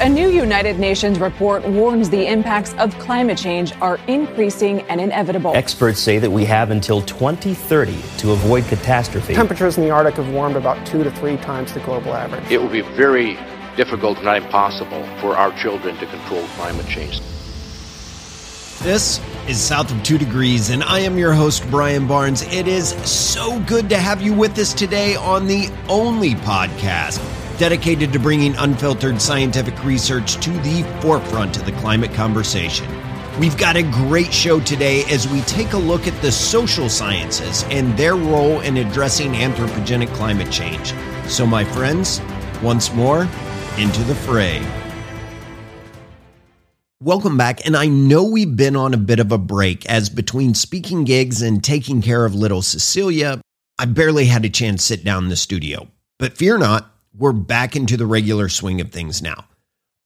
A new United Nations report warns the impacts of climate change are increasing and inevitable. Experts say that we have until 2030 to avoid catastrophe. Temperatures in the Arctic have warmed about two to three times the global average. It will be very difficult, not impossible, for our children to control climate change. This is South of Two Degrees, and I am your host, Brian Barnes. It is so good to have you with us today on the only podcast dedicated to bringing unfiltered scientific research to the forefront of the climate conversation. We've got a great show today as we take a look at the social sciences and their role in addressing anthropogenic climate change. So, my friends, once more, into the fray. Welcome back. And I know we've been on a bit of a break as between speaking gigs and taking care of little Cecilia, I barely had a chance to sit down in the studio. But fear not, we're back into the regular swing of things now.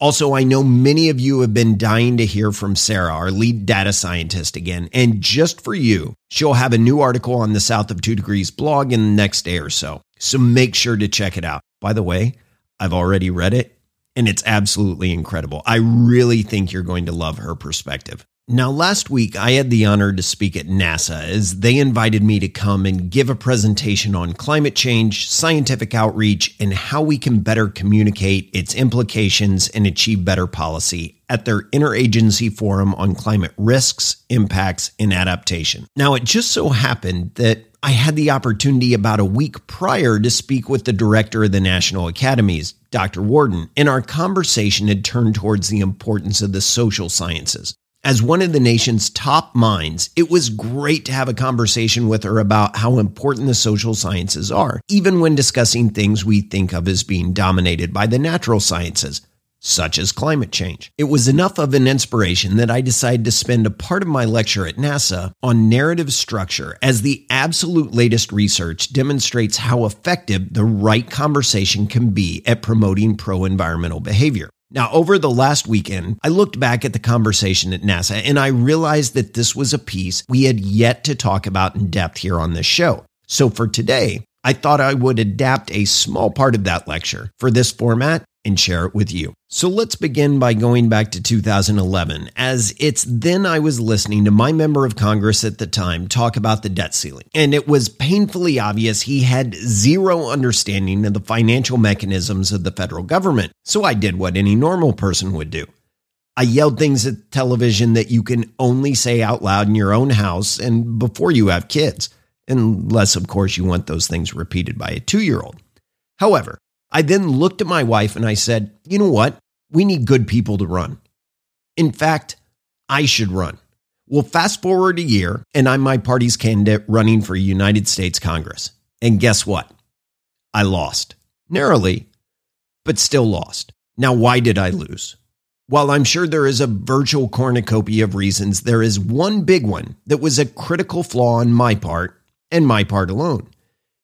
Also, I know many of you have been dying to hear from Sarah, our lead data scientist, again. And just for you, she'll have a new article on the South of Two Degrees blog in the next day or so. So make sure to check it out. By the way, I've already read it and it's absolutely incredible. I really think you're going to love her perspective. Now, last week, I had the honor to speak at NASA as they invited me to come and give a presentation on climate change, scientific outreach, and how we can better communicate its implications and achieve better policy at their Interagency Forum on Climate Risks, Impacts, and Adaptation. Now, it just so happened that I had the opportunity about a week prior to speak with the director of the National Academies, Dr. Warden, and our conversation had turned towards the importance of the social sciences. As one of the nation's top minds, it was great to have a conversation with her about how important the social sciences are, even when discussing things we think of as being dominated by the natural sciences, such as climate change. It was enough of an inspiration that I decided to spend a part of my lecture at NASA on narrative structure, as the absolute latest research demonstrates how effective the right conversation can be at promoting pro environmental behavior. Now, over the last weekend, I looked back at the conversation at NASA and I realized that this was a piece we had yet to talk about in depth here on this show. So for today, I thought I would adapt a small part of that lecture for this format and share it with you. So let's begin by going back to 2011, as it's then I was listening to my member of Congress at the time talk about the debt ceiling. And it was painfully obvious he had zero understanding of the financial mechanisms of the federal government. So I did what any normal person would do. I yelled things at television that you can only say out loud in your own house and before you have kids, unless, of course, you want those things repeated by a two year old. However, I then looked at my wife and I said, you know what? We need good people to run. In fact, I should run. Well, fast forward a year, and I'm my party's candidate running for United States Congress. And guess what? I lost. Narrowly, but still lost. Now, why did I lose? While I'm sure there is a virtual cornucopia of reasons, there is one big one that was a critical flaw on my part and my part alone.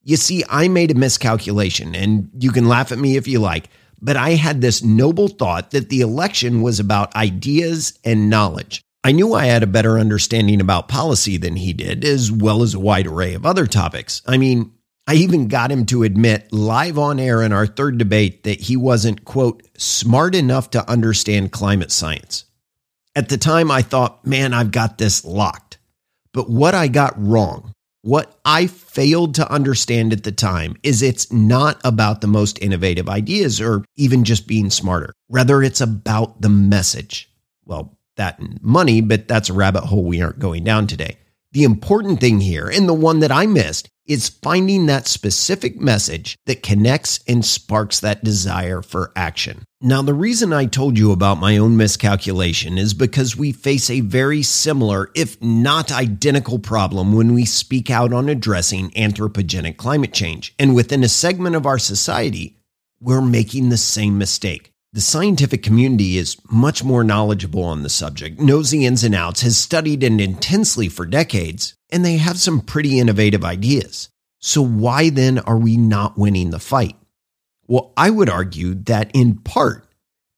You see, I made a miscalculation, and you can laugh at me if you like, but I had this noble thought that the election was about ideas and knowledge. I knew I had a better understanding about policy than he did, as well as a wide array of other topics. I mean, I even got him to admit live on air in our third debate that he wasn't, quote, smart enough to understand climate science. At the time, I thought, man, I've got this locked. But what I got wrong what I failed to understand at the time is it's not about the most innovative ideas or even just being smarter. Rather, it's about the message. Well, that and money, but that's a rabbit hole we aren't going down today. The important thing here, and the one that I missed, is finding that specific message that connects and sparks that desire for action. Now, the reason I told you about my own miscalculation is because we face a very similar, if not identical, problem when we speak out on addressing anthropogenic climate change. And within a segment of our society, we're making the same mistake. The scientific community is much more knowledgeable on the subject, knows the ins and outs, has studied it intensely for decades, and they have some pretty innovative ideas. So, why then are we not winning the fight? Well, I would argue that in part,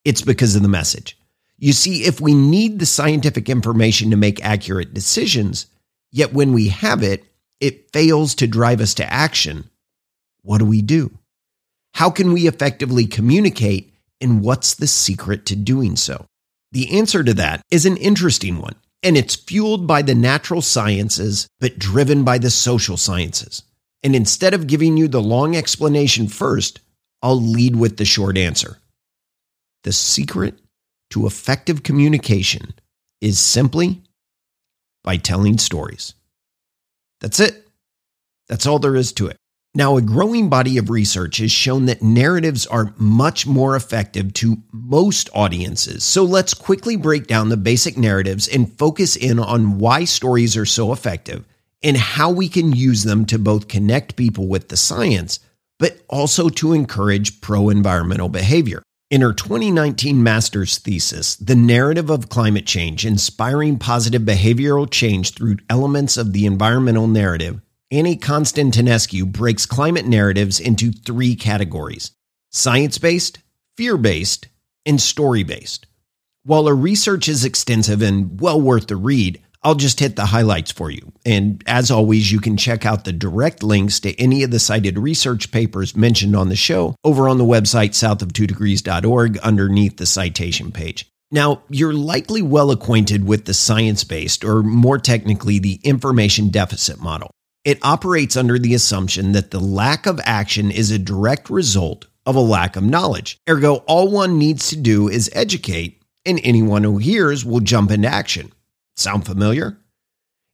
it's because of the message. You see, if we need the scientific information to make accurate decisions, yet when we have it, it fails to drive us to action, what do we do? How can we effectively communicate And what's the secret to doing so? The answer to that is an interesting one, and it's fueled by the natural sciences, but driven by the social sciences. And instead of giving you the long explanation first, I'll lead with the short answer. The secret to effective communication is simply by telling stories. That's it. That's all there is to it. Now, a growing body of research has shown that narratives are much more effective to most audiences. So let's quickly break down the basic narratives and focus in on why stories are so effective and how we can use them to both connect people with the science, but also to encourage pro environmental behavior. In her 2019 master's thesis, The Narrative of Climate Change Inspiring Positive Behavioral Change Through Elements of the Environmental Narrative, Annie Constantinescu breaks climate narratives into three categories science based, fear based, and story based. While her research is extensive and well worth the read, I'll just hit the highlights for you. And as always, you can check out the direct links to any of the cited research papers mentioned on the show over on the website southof2degrees.org underneath the citation page. Now, you're likely well acquainted with the science based, or more technically, the information deficit model. It operates under the assumption that the lack of action is a direct result of a lack of knowledge. Ergo, all one needs to do is educate, and anyone who hears will jump into action. Sound familiar?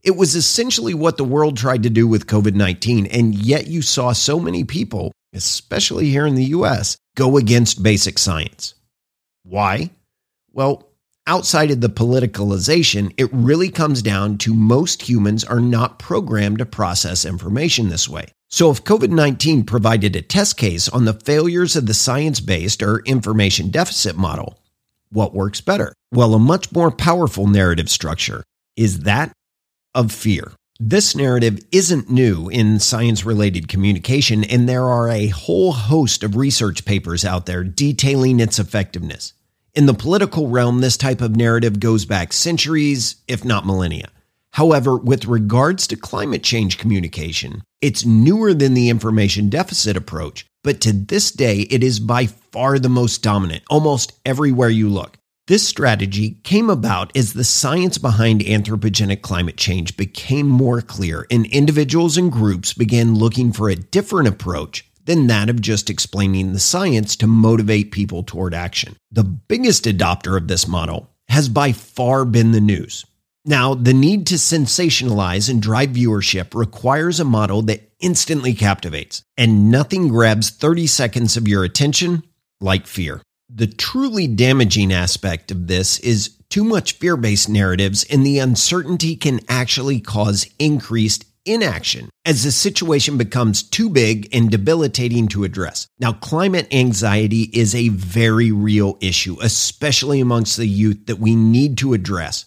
It was essentially what the world tried to do with COVID 19, and yet you saw so many people, especially here in the US, go against basic science. Why? Well, outside of the politicalization, it really comes down to most humans are not programmed to process information this way. So, if COVID 19 provided a test case on the failures of the science based or information deficit model, what works better? Well, a much more powerful narrative structure is that of fear. This narrative isn't new in science related communication, and there are a whole host of research papers out there detailing its effectiveness. In the political realm, this type of narrative goes back centuries, if not millennia. However, with regards to climate change communication, it's newer than the information deficit approach, but to this day, it is by far the most dominant, almost everywhere you look. This strategy came about as the science behind anthropogenic climate change became more clear, and individuals and groups began looking for a different approach than that of just explaining the science to motivate people toward action. The biggest adopter of this model has by far been the news. Now, the need to sensationalize and drive viewership requires a model that instantly captivates, and nothing grabs 30 seconds of your attention like fear. The truly damaging aspect of this is too much fear based narratives, and the uncertainty can actually cause increased inaction as the situation becomes too big and debilitating to address. Now, climate anxiety is a very real issue, especially amongst the youth that we need to address.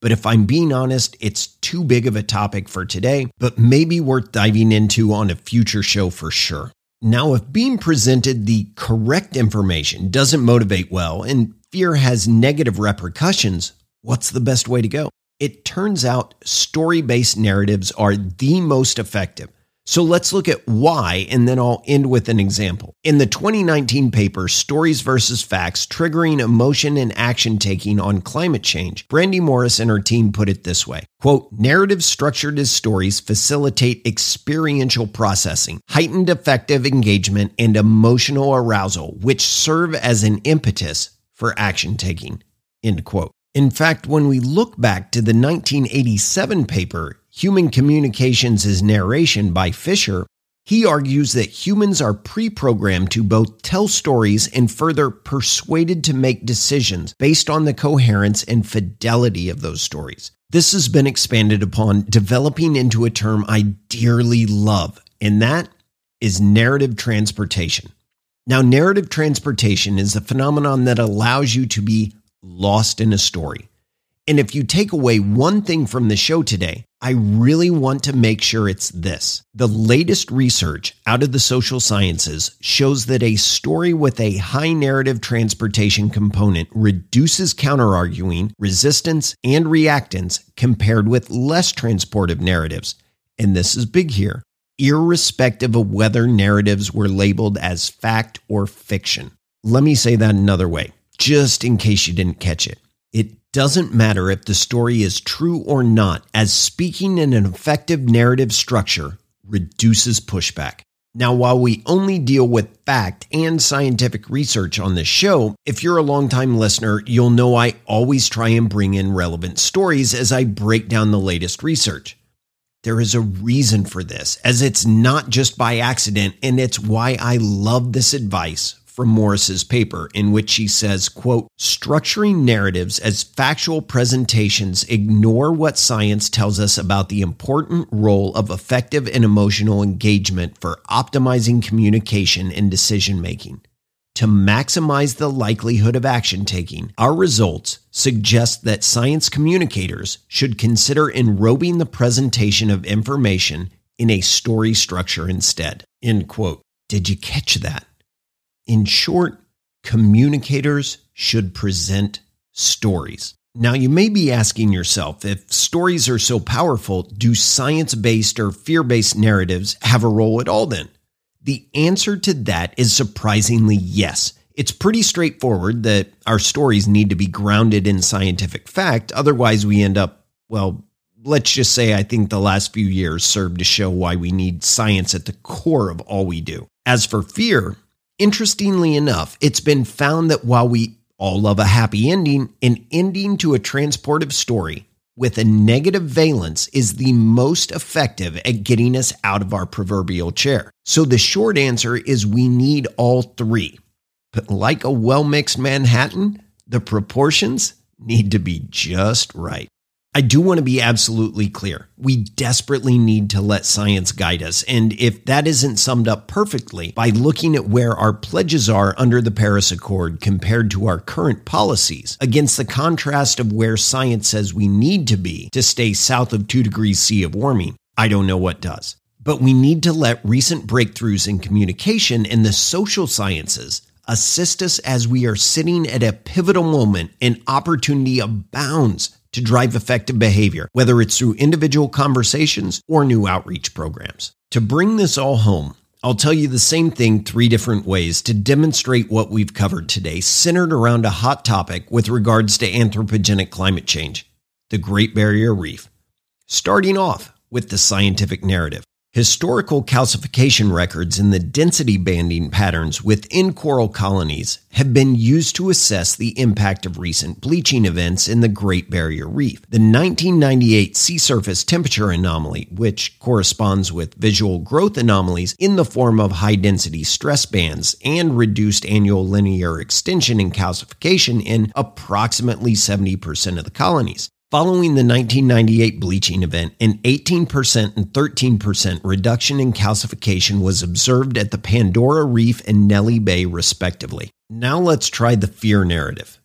But if I'm being honest, it's too big of a topic for today, but maybe worth diving into on a future show for sure. Now, if being presented the correct information doesn't motivate well and fear has negative repercussions, what's the best way to go? It turns out story based narratives are the most effective. So let's look at why, and then I'll end with an example. In the 2019 paper, Stories versus Facts Triggering Emotion and Action Taking on Climate Change, Brandi Morris and her team put it this way quote, Narratives structured as stories facilitate experiential processing, heightened affective engagement, and emotional arousal, which serve as an impetus for action taking. End quote. In fact, when we look back to the 1987 paper, Human Communications as Narration by Fisher, he argues that humans are pre programmed to both tell stories and further persuaded to make decisions based on the coherence and fidelity of those stories. This has been expanded upon, developing into a term I dearly love, and that is narrative transportation. Now, narrative transportation is a phenomenon that allows you to be lost in a story. And if you take away one thing from the show today, I really want to make sure it's this. The latest research out of the social sciences shows that a story with a high narrative transportation component reduces counterarguing, resistance, and reactance compared with less transportive narratives. And this is big here, irrespective of whether narratives were labeled as fact or fiction. let me say that another way, just in case you didn't catch it. It doesn't matter if the story is true or not, as speaking in an effective narrative structure reduces pushback. Now, while we only deal with fact and scientific research on this show, if you're a longtime listener, you'll know I always try and bring in relevant stories as I break down the latest research. There is a reason for this, as it's not just by accident, and it's why I love this advice from Morris's paper in which he says, quote, structuring narratives as factual presentations ignore what science tells us about the important role of effective and emotional engagement for optimizing communication and decision making. To maximize the likelihood of action taking, our results suggest that science communicators should consider enrobing the presentation of information in a story structure instead. End quote. Did you catch that? In short, communicators should present stories. Now, you may be asking yourself if stories are so powerful, do science based or fear based narratives have a role at all then? The answer to that is surprisingly yes. It's pretty straightforward that our stories need to be grounded in scientific fact. Otherwise, we end up, well, let's just say I think the last few years served to show why we need science at the core of all we do. As for fear, Interestingly enough, it's been found that while we all love a happy ending, an ending to a transportive story with a negative valence is the most effective at getting us out of our proverbial chair. So the short answer is we need all three. But like a well mixed Manhattan, the proportions need to be just right. I do want to be absolutely clear. We desperately need to let science guide us. And if that isn't summed up perfectly by looking at where our pledges are under the Paris Accord compared to our current policies, against the contrast of where science says we need to be to stay south of 2 degrees C of warming, I don't know what does. But we need to let recent breakthroughs in communication and the social sciences assist us as we are sitting at a pivotal moment and opportunity abounds to drive effective behavior, whether it's through individual conversations or new outreach programs. To bring this all home, I'll tell you the same thing three different ways to demonstrate what we've covered today, centered around a hot topic with regards to anthropogenic climate change the Great Barrier Reef. Starting off with the scientific narrative. Historical calcification records in the density banding patterns within coral colonies have been used to assess the impact of recent bleaching events in the Great Barrier Reef. The 1998 sea surface temperature anomaly, which corresponds with visual growth anomalies in the form of high density stress bands and reduced annual linear extension and calcification in approximately 70% of the colonies. Following the 1998 bleaching event, an 18% and 13% reduction in calcification was observed at the Pandora Reef and Nelly Bay, respectively. Now let's try the fear narrative.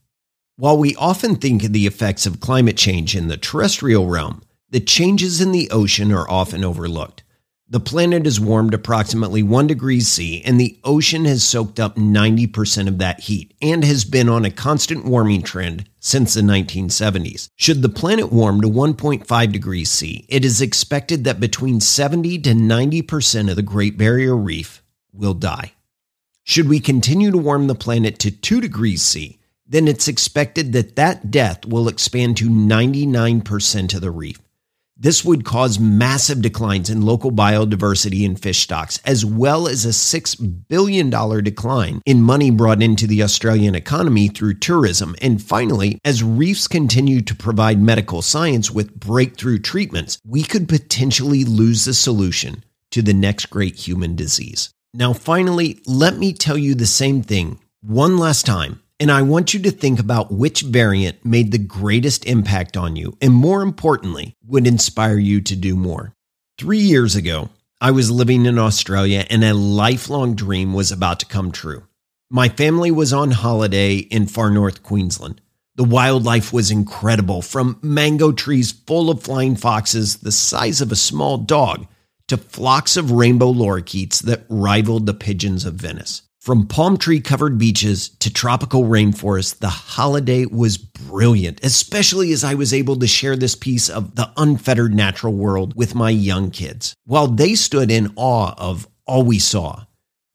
While we often think of the effects of climate change in the terrestrial realm, the changes in the ocean are often overlooked. The planet has warmed approximately 1 degree C, and the ocean has soaked up 90% of that heat and has been on a constant warming trend since the 1970s. Should the planet warm to 1.5 degrees C, it is expected that between 70 to 90% of the Great Barrier Reef will die. Should we continue to warm the planet to 2 degrees C, then it's expected that that death will expand to 99% of the reef. This would cause massive declines in local biodiversity and fish stocks, as well as a $6 billion decline in money brought into the Australian economy through tourism. And finally, as reefs continue to provide medical science with breakthrough treatments, we could potentially lose the solution to the next great human disease. Now, finally, let me tell you the same thing one last time and I want you to think about which variant made the greatest impact on you, and more importantly, would inspire you to do more. Three years ago, I was living in Australia and a lifelong dream was about to come true. My family was on holiday in far north Queensland. The wildlife was incredible from mango trees full of flying foxes the size of a small dog to flocks of rainbow lorikeets that rivaled the pigeons of Venice. From palm tree covered beaches to tropical rainforests, the holiday was brilliant, especially as I was able to share this piece of the unfettered natural world with my young kids. While they stood in awe of all we saw,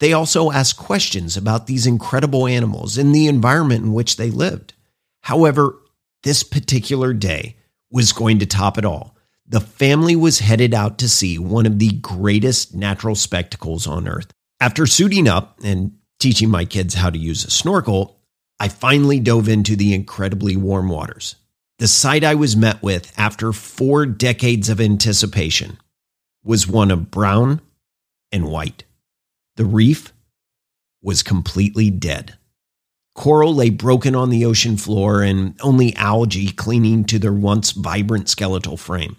They also asked questions about these incredible animals and the environment in which they lived. However, this particular day was going to top it all. The family was headed out to see one of the greatest natural spectacles on earth. After suiting up and teaching my kids how to use a snorkel, I finally dove into the incredibly warm waters. The sight I was met with after four decades of anticipation was one of brown and white. The reef was completely dead. Coral lay broken on the ocean floor and only algae clinging to their once vibrant skeletal frame.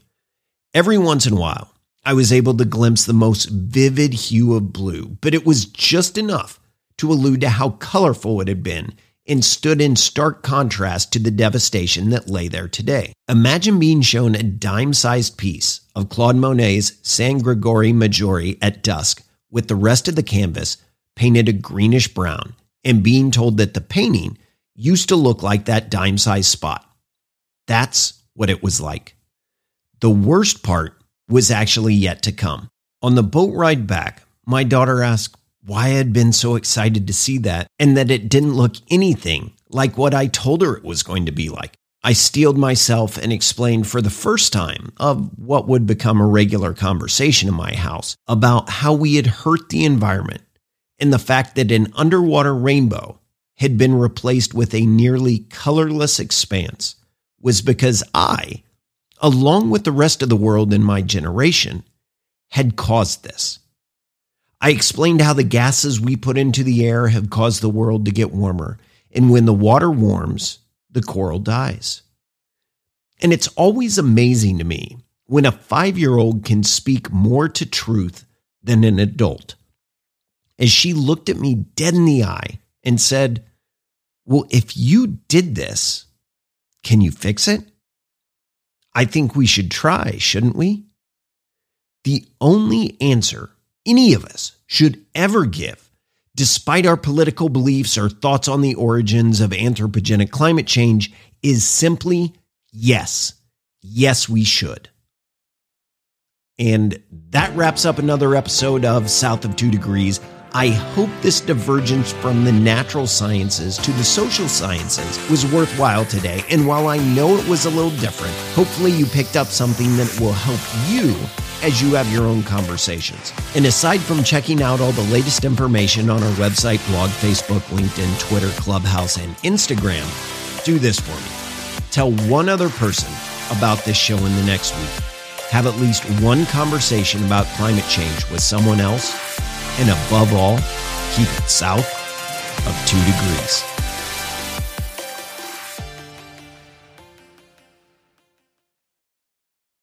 Every once in a while, I was able to glimpse the most vivid hue of blue, but it was just enough to allude to how colorful it had been and stood in stark contrast to the devastation that lay there today. Imagine being shown a dime sized piece of Claude Monet's San Gregorio Maggiore at dusk with the rest of the canvas painted a greenish brown and being told that the painting used to look like that dime sized spot. That's what it was like. The worst part was actually yet to come. On the boat ride back, my daughter asked, why I had been so excited to see that and that it didn't look anything like what I told her it was going to be like. I steeled myself and explained for the first time of what would become a regular conversation in my house about how we had hurt the environment and the fact that an underwater rainbow had been replaced with a nearly colorless expanse was because I, along with the rest of the world in my generation, had caused this. I explained how the gases we put into the air have caused the world to get warmer. And when the water warms, the coral dies. And it's always amazing to me when a five year old can speak more to truth than an adult. As she looked at me dead in the eye and said, Well, if you did this, can you fix it? I think we should try, shouldn't we? The only answer any of us should ever give, despite our political beliefs or thoughts on the origins of anthropogenic climate change, is simply yes. Yes, we should. And that wraps up another episode of South of Two Degrees. I hope this divergence from the natural sciences to the social sciences was worthwhile today. And while I know it was a little different, hopefully you picked up something that will help you as you have your own conversations. And aside from checking out all the latest information on our website, blog, Facebook, LinkedIn, Twitter, Clubhouse, and Instagram, do this for me. Tell one other person about this show in the next week. Have at least one conversation about climate change with someone else and above all, keep it south of two degrees.